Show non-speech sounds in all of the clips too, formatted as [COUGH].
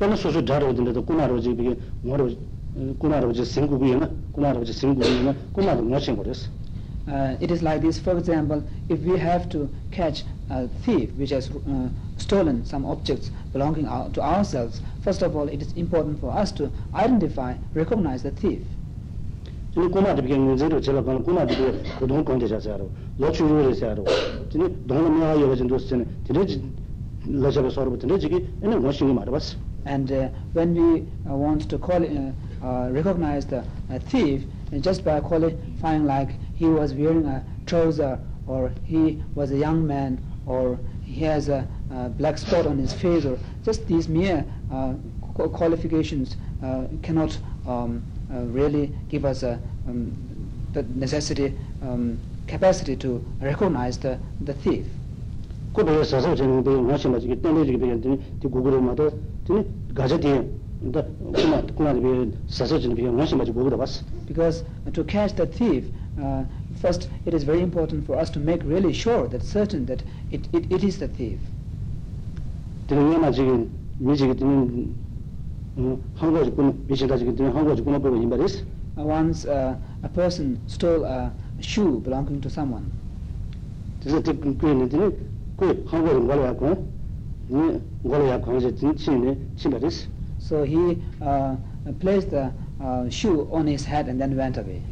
pēnā sōsō dhāra wadhīndā tō kūmā rōjī bīgī ngō rōjī kūmā rōjī sīngū bīgī na kūmā rōjī sīngū bīgī na kūmā rō ngō shīng rēs Uh, it is like this, for example, if we have to catch a thief which has uh, stolen some objects belonging our, to ourselves, first of all, it is important for us to identify, recognize the thief. tini kūmā dhī bīgī ngō zirō chīla kāna kūmā dhī bīgī kūdhōng kōngdē chā sā rō lō chū rō rē sā rō tini dōng lō miyā yō gā jindō sī tini tini jī lā chā bā sā rō bā tini jī kī ene ngō shīngī mā rā bās And uh, when we uh, want to call, uh, uh, recognize the uh, thief, and just by qualifying like he was wearing a trouser, or he was a young man, or he has a, uh black spot on his face, or just these mere uh, qu- qualifications uh, cannot um, uh, really give us a, um, the necessity, um, capacity to recognize the, the thief. Kō bā yā sā sā chā ngō bā ngō shīng bā jī kī tēn lē jī kī bā yā tini tī gu gu rō mā tō tini gā chā tī dā kūmā kūmā dhī bī sā sā chā ngō bā yā ngō shīng bā jī gu gu rā bās Because uh, to catch the thief, uh, first it is very important for us to make really sure that certain that it, it, it is the thief. tini ngā mā jī kī mī jī kī tini hāng gō jī kūmā mī shīng dā jī kī tini hāng gō jī kūmā bō bā yī mbā Uh, once uh, a person stole a shoe belonging to someone, so he uh, placed the uh, shoe on his head and then went away.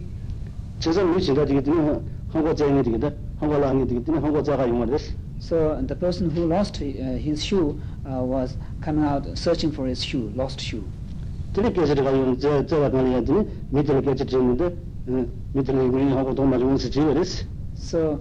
chī sā mī shīng dā jī kī tini hāng gō jā yī nī tī kī dā hāng gō lā yī tī kī tini hāng gō jā gā yī mbā rīs So the person who lost uh, his shoe uh, was coming out searching for his shoe, lost shoe. tini kē chī rī gā yī jā jā gā kā lī yā tini mī tī lī kē chī chī nī dā mī tī lī ngī hāng gō tōng mā jī ngī sī chī mbā rīs So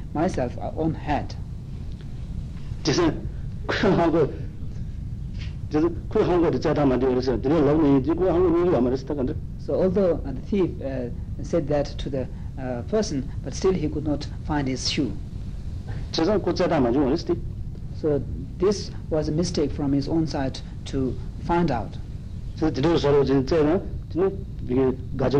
myself own head. 就是困好个，就是困好个的在他们这个是，这个老人就困好个你干嘛的是他干的。So although the thief said that to the person, but still he could not find his shoe. 这种国在他们这个是的。So this was a mistake from his own side to find out. 是这种时候就是在呢，就是这个感觉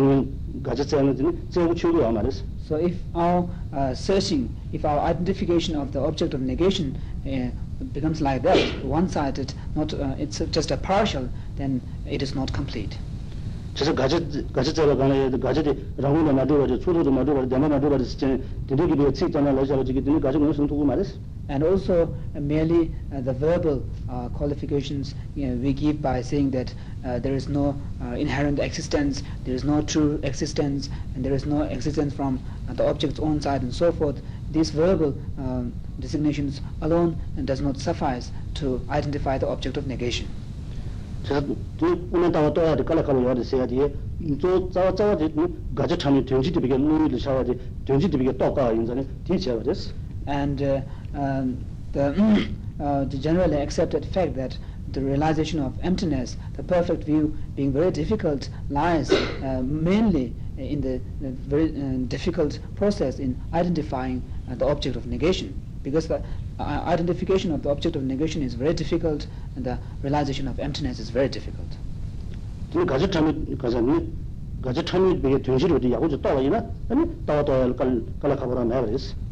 感觉在呢，就是在我去过干嘛的是。so if our uh, searching, if our identification of the object of negation uh, becomes like that, one-sided, not uh, it's just a partial, then it is not complete. and also uh, merely uh, the verbal uh, qualifications you know, we give by saying that uh, there is no uh, inherent existence, there is no true existence, and there is no existence from uh, the object's own side and so forth, these verbal um, designations alone does not suffice to identify the object of negation. And uh, um, uh, um, the, [CLEARS THROAT] the generally accepted fact that the realization of emptiness, the perfect view being very difficult, lies uh, mainly in the, the very uh, difficult process in identifying uh, the object of negation. Because the uh, identification of the object of negation is very difficult, and the realization of emptiness is very difficult.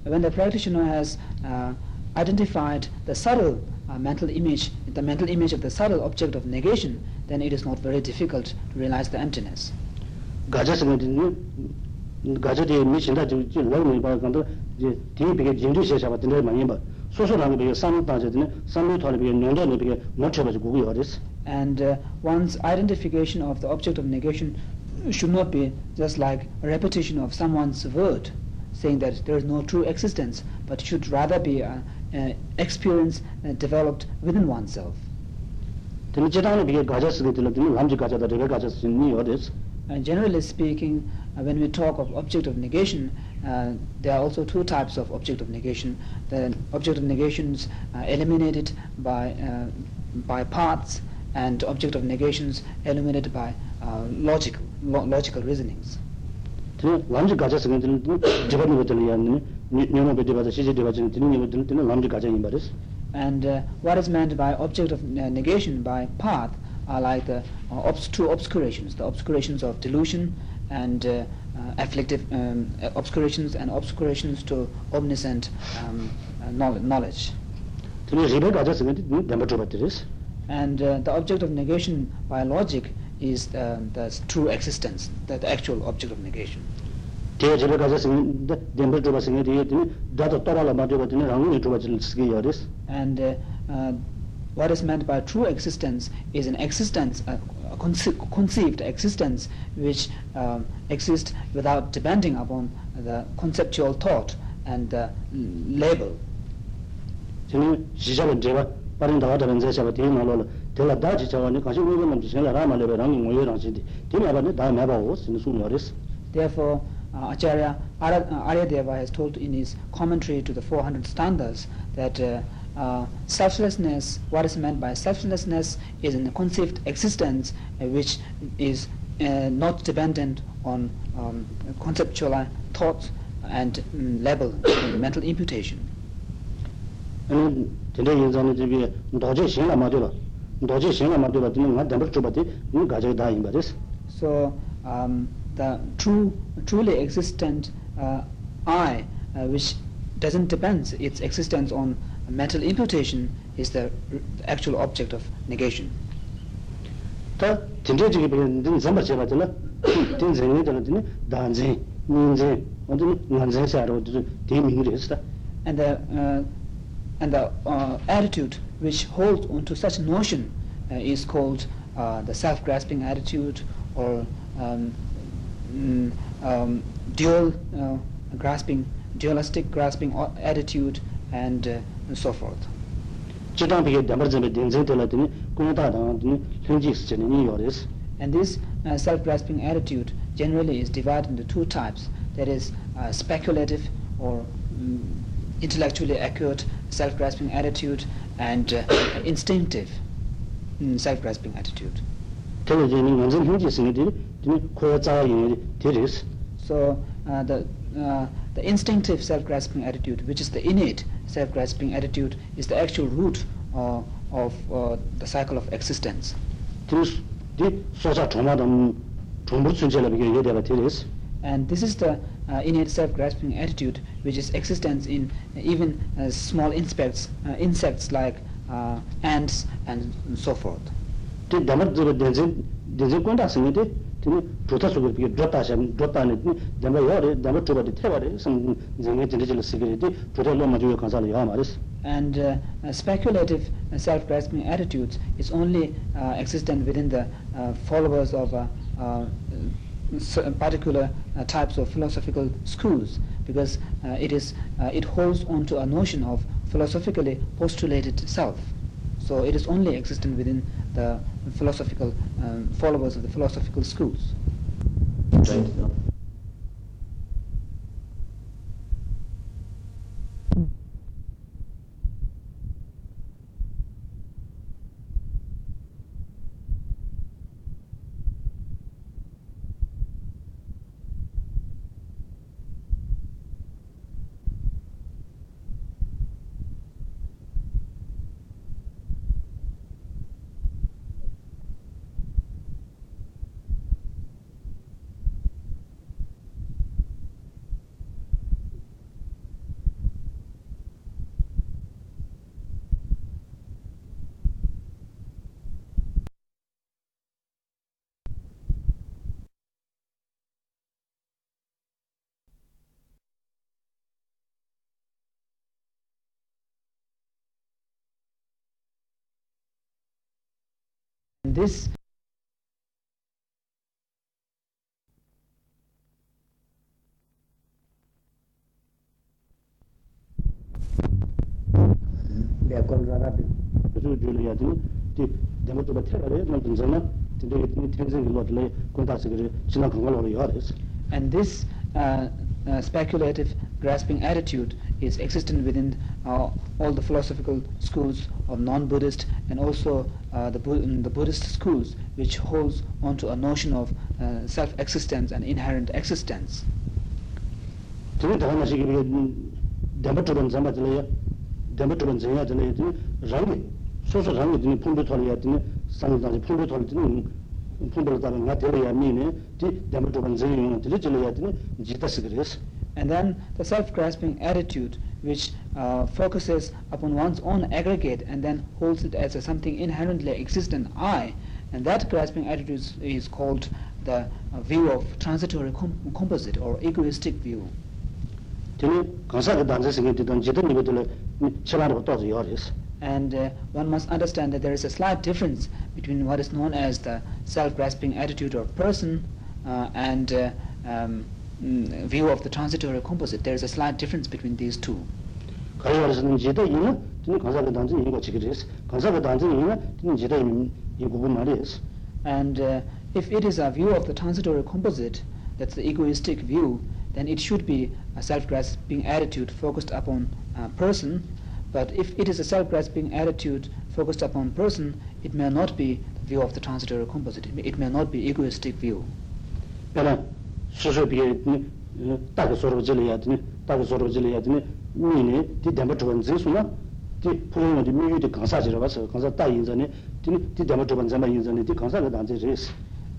When the practitioner has uh, identified the subtle uh, mental image, the mental image of the subtle object of negation, then it is not very difficult to realize the emptiness. 가져서는 가져디 미친다 저 러니 봐 간다 이제 뒤에 비게 진주 시샤 같은 데 많이 봐. 소소하게 비게 삼 빠져드네. 삼이 토리 비게 년전에 비게 못 쳐가지고 그거 어딨어. And uh, one's identification of the object of negation should not be just like a repetition of someone's word, saying that there is no true existence, but should rather be an Uh, experience uh, developed within oneself. And uh, generally speaking, when we talk of object of negation, uh, there are also two types of object of negation. The object of negations eliminated by, uh, by paths and object of negations eliminated by uh, logical, lo- logical reasonings tene lamji gaja singa tene jiba nipa tene ya nene nyono pe diba za shiji diba tene tene nipa tene tene lamji gaja yinpa res And uh, what is meant by object of uh, negation by path are like the uh, obs- two obscurations, the obscurations of delusion and uh, uh, afflictive um, uh, obscurations and obscurations to omniscient um, uh, knowledge. knowledge. tene riba gaja singa tene dhamma choba res And uh, the object of negation by logic is uh, the true existence, the, the actual object of negation. Te riba gaja singa dhamma choba singa tene tene data toba la ma choba tene rangu ni choba sige ya And uh, uh, what is meant by true existence is an existence, a, a conce- conceived existence which um, exists without depending upon the conceptual thought and the label. tene shishaba driba parin dawa dhaban zay shaba tene malo la tela da chi chawa ni kashi uwe namchi shenla rama lebe rangi ngoye rangshi di tene aba ne daa meba wo res Therefore, Uh, Acharya Aryadeva has told in his commentary to the 400 standards that uh, uh, selflessness, what is meant by selflessness is a conceived existence uh, which is uh, not dependent on um, conceptual thoughts and um, level mental imputation. And today in the Zibi, Doje Shinga Madura, Doje Shinga Madura, Dinga Dambar Chubati, Gaja Daimbaris. So, um, the true, truly existent uh, I, uh, which doesn't depend its existence on mental imputation, is the, actual object of negation. ta tene jigi pe tene zambar cheba tene tene zengi tene tene daan zen, nin zen, tene ngan zen sa ro tene mingi res ta And the, uh, and the uh, attitude which holds onto such notion uh, is called uh, the self-grasping attitude or um, mm, um, dual uh, grasping, dualistic grasping attitude and, uh, and so forth. chidang peke dhambar zambe den zen tela tene kuna taa dang tene lenji si chene ni yo res And this uh, self-grasping attitude generally is divided into two types. That is uh, speculative or mm, intellectually acquired self-grasping attitude and uh, [COUGHS] instinctive mm, self-grasping attitude. Tene jene ngan zen lenji singe tene tene koya tsa yin res So uh, the uh, the instinctive self-grasping attitude, which is the innate self-grasping attitude, is the actual root uh, of uh, the cycle of existence. tene di sosa choma dam chombur chun chela peke ye deba te res And this is the uh, innate self-grasping attitude, which is existence in uh, even uh, small insects, uh, insects like uh, ants and so forth. Re te dhota lo ma juwe kansa la yo ma res And uh, speculative uh, self-grasping attitudes is only uh, existent within the uh, followers of uh, uh, particular uh, types of philosophical schools, because uh, it is uh, it holds on to a notion of philosophically postulated self. So it is only existent within the philosophical um, followers of the philosophical schools. This rara ru ju le ya ti re zena lo lo And this uh, uh, speculative grasping attitude is existent within uh, all the philosophical schools of non-Buddhist and also uh, the, Bu- the Buddhist schools which holds onto a notion of uh, self-existence and inherent existence. And then the self-grasping attitude which uh, focuses upon one's own aggregate and then holds it as a something inherently existent I and that grasping attitude is, is called the uh, view of transitory com composite or egoistic view. 되는 가사가 단자생이 되던 제대로 이것들 철하고 떠서 요리스. And uh, one must understand that there is a slight difference between what is known as the self-grasping attitude or person uh, and uh, um, mm, view of the transitory composite. There is a slight difference between these two. And uh, if it is a view of the transitory composite, that's the egoistic view, then it should be a self-grasping attitude focused upon a person. But if it is a self-grasping attitude focused upon person, it may not be the view of the transitory composite. It may, it may not be egoistic view. Pela soso bi ni ta ko soro jele ya ni ta ko soro jele ya ni ni ni ti dem to ban zesu na ti pulong na di mi yu di kansa jere ba so kansa ta yin zane ti ti dem to ban zama yin zane ti kansa ga dan je res.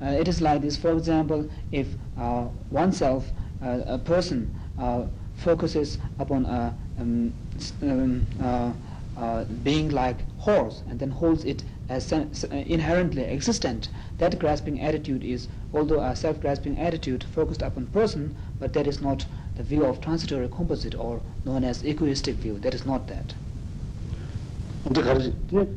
Uh, it is like this for example if uh, oneself uh, a person uh, focuses upon a um, um, uh, uh, being like horse and then holds it as uh, inherently existent, that grasping attitude is, although a self-grasping attitude focused upon person, but that is not the view of transitory composite or known as egoistic view. That is not that. tī kārī, tīne,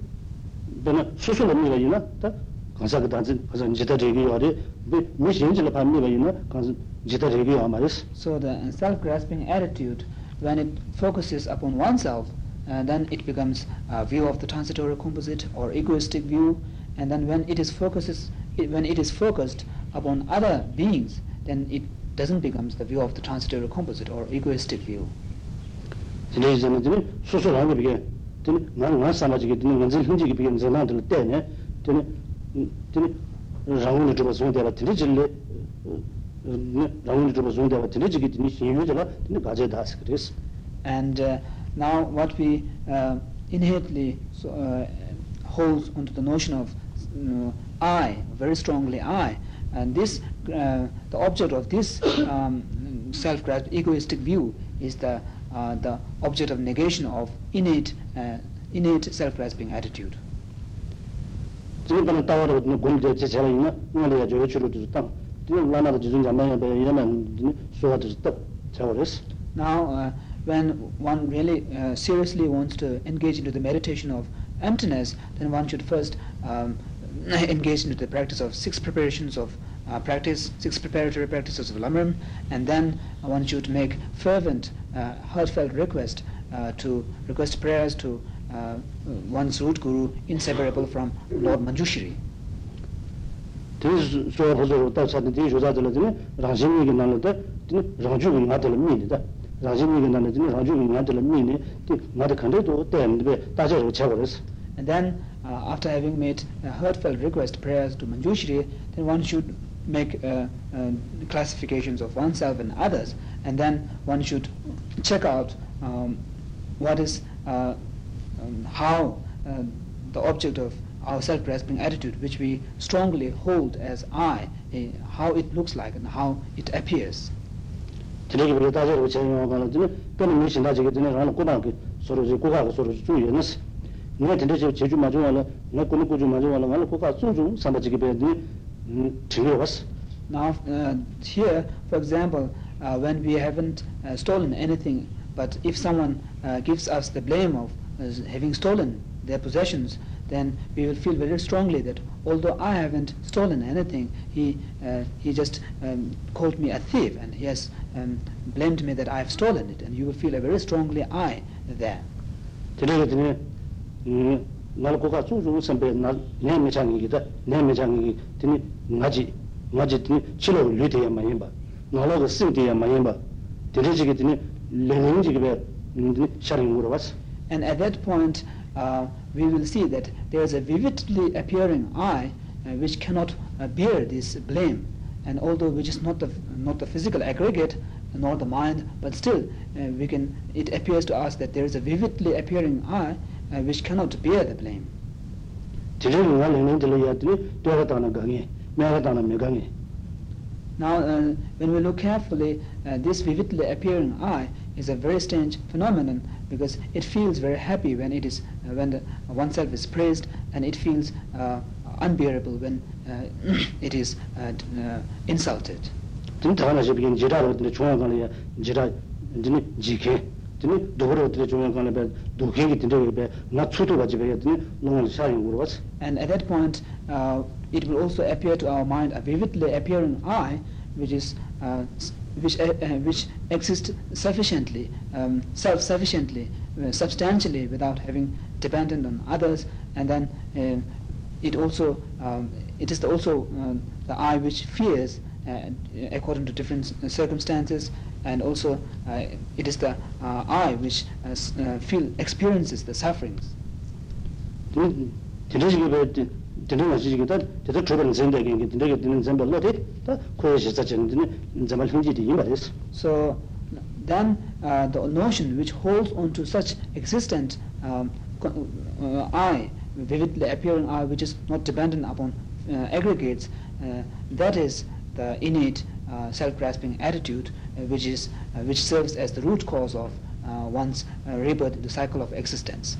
pēnā sūsū lā mī bā yī na, tā kāngsā kā dāngzī, kāngsā jitā rī kī yā rī, bī mī shīn jī lā pā mī bā yī na, kāngsā jitā rī kī yā mā rī sī. So the self-grasping attitude, when it focuses upon oneself uh, then it becomes a view of the transitory composite or egoistic view. And then when it is focuses it, when it is focused upon other beings then it doesn't becomes the view of the transitory composite or egoistic view. Today is another so so how big then na na samajik din ngan zhen ji bi ngan na de de ne then then rang ne zhe zong de la de zhe 나오는 좀 존재가 들리지게 되니 신유잖아. 근데 가제 다스 그래서 and uh, now what we uh, inherently so, uh, holds onto the notion of uh, I, very strongly I, and this, uh, the object of this um, self-grasp egoistic view is the, uh, the object of negation of innate, uh, innate self-grasping attitude. 지금 따와라 고민제 제가 있나? 뭐를 가지고 주로 듣다. Now, uh, when one really uh, seriously wants to engage into the meditation of emptiness, then one should first um, [LAUGHS] engage into the practice of six preparations of uh, practice, six preparatory practices of lamrim, and then one should make fervent, uh, heartfelt request uh, to request prayers to uh, one's root guru, inseparable from Lord Manjushri. 되게 저 거저 왔다 찾는 데 조사들 되네 라진이 얘기 나는데 라주기 나들 미니다 라진이 얘기 나는데 라주기 나들 미네 그 나도 간데도 때문에 다저 차버렸어 and then uh, after having made a heartfelt request prayers to manjushri then one should make uh, uh, classifications of oneself and others and then one should check out um, what is uh, um, how uh, the object of our self-grasping attitude, which we strongly hold as I, eh, how it looks like and how it appears. tīne kī bē tā chā rū chā yā wā kā rā tīne, pē nī mī shīn tā chī kī tīne rā nā kū bā kī sō rū chī, kū kā kā sō rū chī chū yā nā sī. ngā tīne chē chū mā chū wā ngā kū nī mā chū wā ngā rā kū kā chū chū sā mbā chī kī bē tīne, tīng yō wā sī. Now, uh, here, for example, uh, when we haven't uh, stolen anything, but if someone uh, gives us the blame of uh, having stolen their possessions, then we will feel very strongly that although I haven't stolen anything, he uh, he just um, called me a thief and he has um, blamed me that I have stolen it, and you will feel a very strongly I there. tīne kī tīne, ngā rā kū kā chū chū sā mbē nā, nē mē chā kī tā, nē mē chā kī, tīne ngā jī, ngā jī tīne chī lō lū tī mā yīn bā, kā sīng tī yā mā yīn bā, dine chigi dine lenin chigi be dine sharing ngura. And at that point, uh, we will see that there is a vividly appearing I uh, which cannot uh, bear this blame. And although which is not the, not the physical aggregate, nor the mind, but still uh, we can, it appears to us that there is a vividly appearing I uh, which cannot bear the blame. Now, uh, when we look carefully, uh, this vividly appearing I is a very strange phenomenon because it feels very happy when it is uh, when the, oneself is praised, and it feels uh, unbearable when uh, [CLEARS THROAT] it is uh, uh, insulted. dine dhana shi bigin jira ro kani ya jira dine jike, dine dhubro dine chunga kani be dukhe ki dine be nga tsutu bachi be dine nunga sharing ngura was. And at that point, uh, it will also appear to our mind a vividly appearing I, which is uh, which uh, uh, which exists sufficiently, um, self-sufficiently, uh, substantially, without having dependent on others, and then uh, it also um, it is also uh, the I which fears uh, according to different circumstances, and also it is the I which feel experiences the sufferings. dine dine shige be dine nga shige ta dine chuban zenda gengi dine ge dine zamba lo de ta kuya shi sachen dine zamba hinji di yinba des. So then uh, the notion which holds on to such existent um, uh, I, vividly appearing I, which is not dependent upon uh, aggregates, uh, that is the innate uh, self-grasping attitude, uh, which is uh, which serves as the root cause of uh, one's uh, rebirth in the cycle of existence.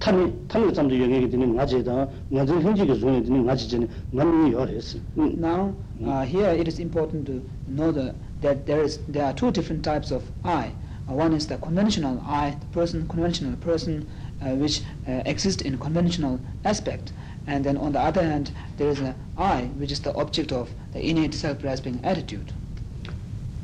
Dine dejawa kani dine ya dine tami, tami zamdo yongi dine nga je da nga zin hinji ge zungi dine nga je jine nga mi yo res. Now, uh, here it is important to know the, that there is there are two different types of I. Uh, one is the conventional I, the person, conventional person, uh, which uh, exists in conventional aspect, and then on the other hand, there is an I, which is the object of the innate self-grasping attitude.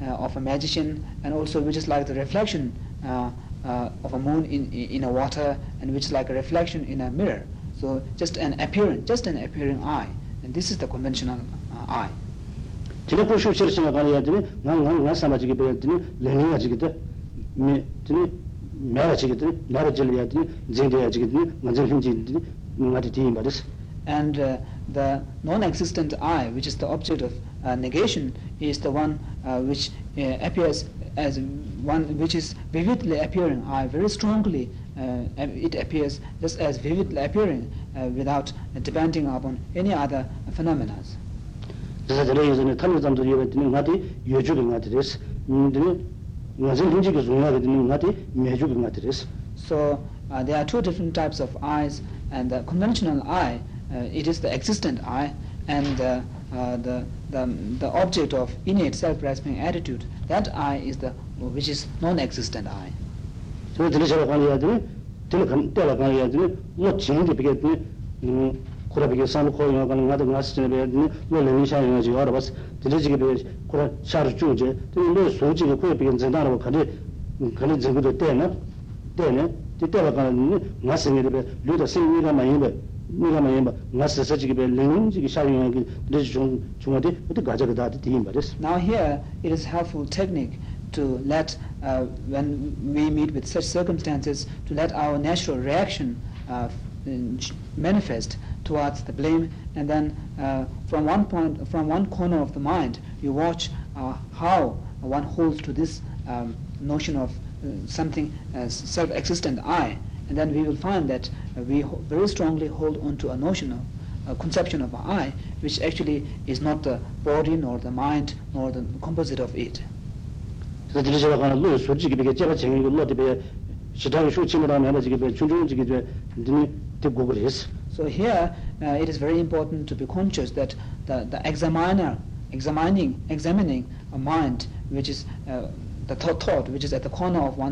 of a magician, and also which is like the reflection uh, uh, of a moon in in a water, and which is like a reflection in a mirror. So just an appearance, just an appearing I. and this is the conventional uh, res. And uh, the non-existent I, which is the object of uh, negation, is the one uh, which uh, appears as one which is vividly appearing I, very strongly. Uh, it appears just as vividly appearing uh, without depending upon any other phenomena. So uh, there are two different types of eyes, and the conventional I, it is the existent I and uh, uh, the, the the object of innate self-grasping attitude. That I is the which is non-existent kāni ya dīni, dīni kāni tēla kāni ya dīni, lō chīngi pīke dīni, kura yuwa kāni ngā tī ngā sī chini pīke dīni, lō lēngi shā yuwa jī yuwa rabas, dīni jīgi pīke kura chū jī, dīni lō sō jīgi kō pīke zindā rāba kāni, kāni zingu dō tēna, tēne, dī tēla kāni dīni ngā sī ngi pīke, lū tā sī ngi kā mā Now here it is helpful technique to let uh, when we meet with such circumstances to let our natural reaction uh, manifest towards the blame. And then uh, from one point from one corner of the mind you watch uh, how one holds to this um, notion of uh, something as self-existent I. And then we will find that uh, we very strongly hold on to a notion of a conception of I, which actually is not the body nor the mind nor the composite of it. So here uh, it is very important to be conscious that the, the examiner examining examining a mind which is uh, the th- thought which is at the corner of one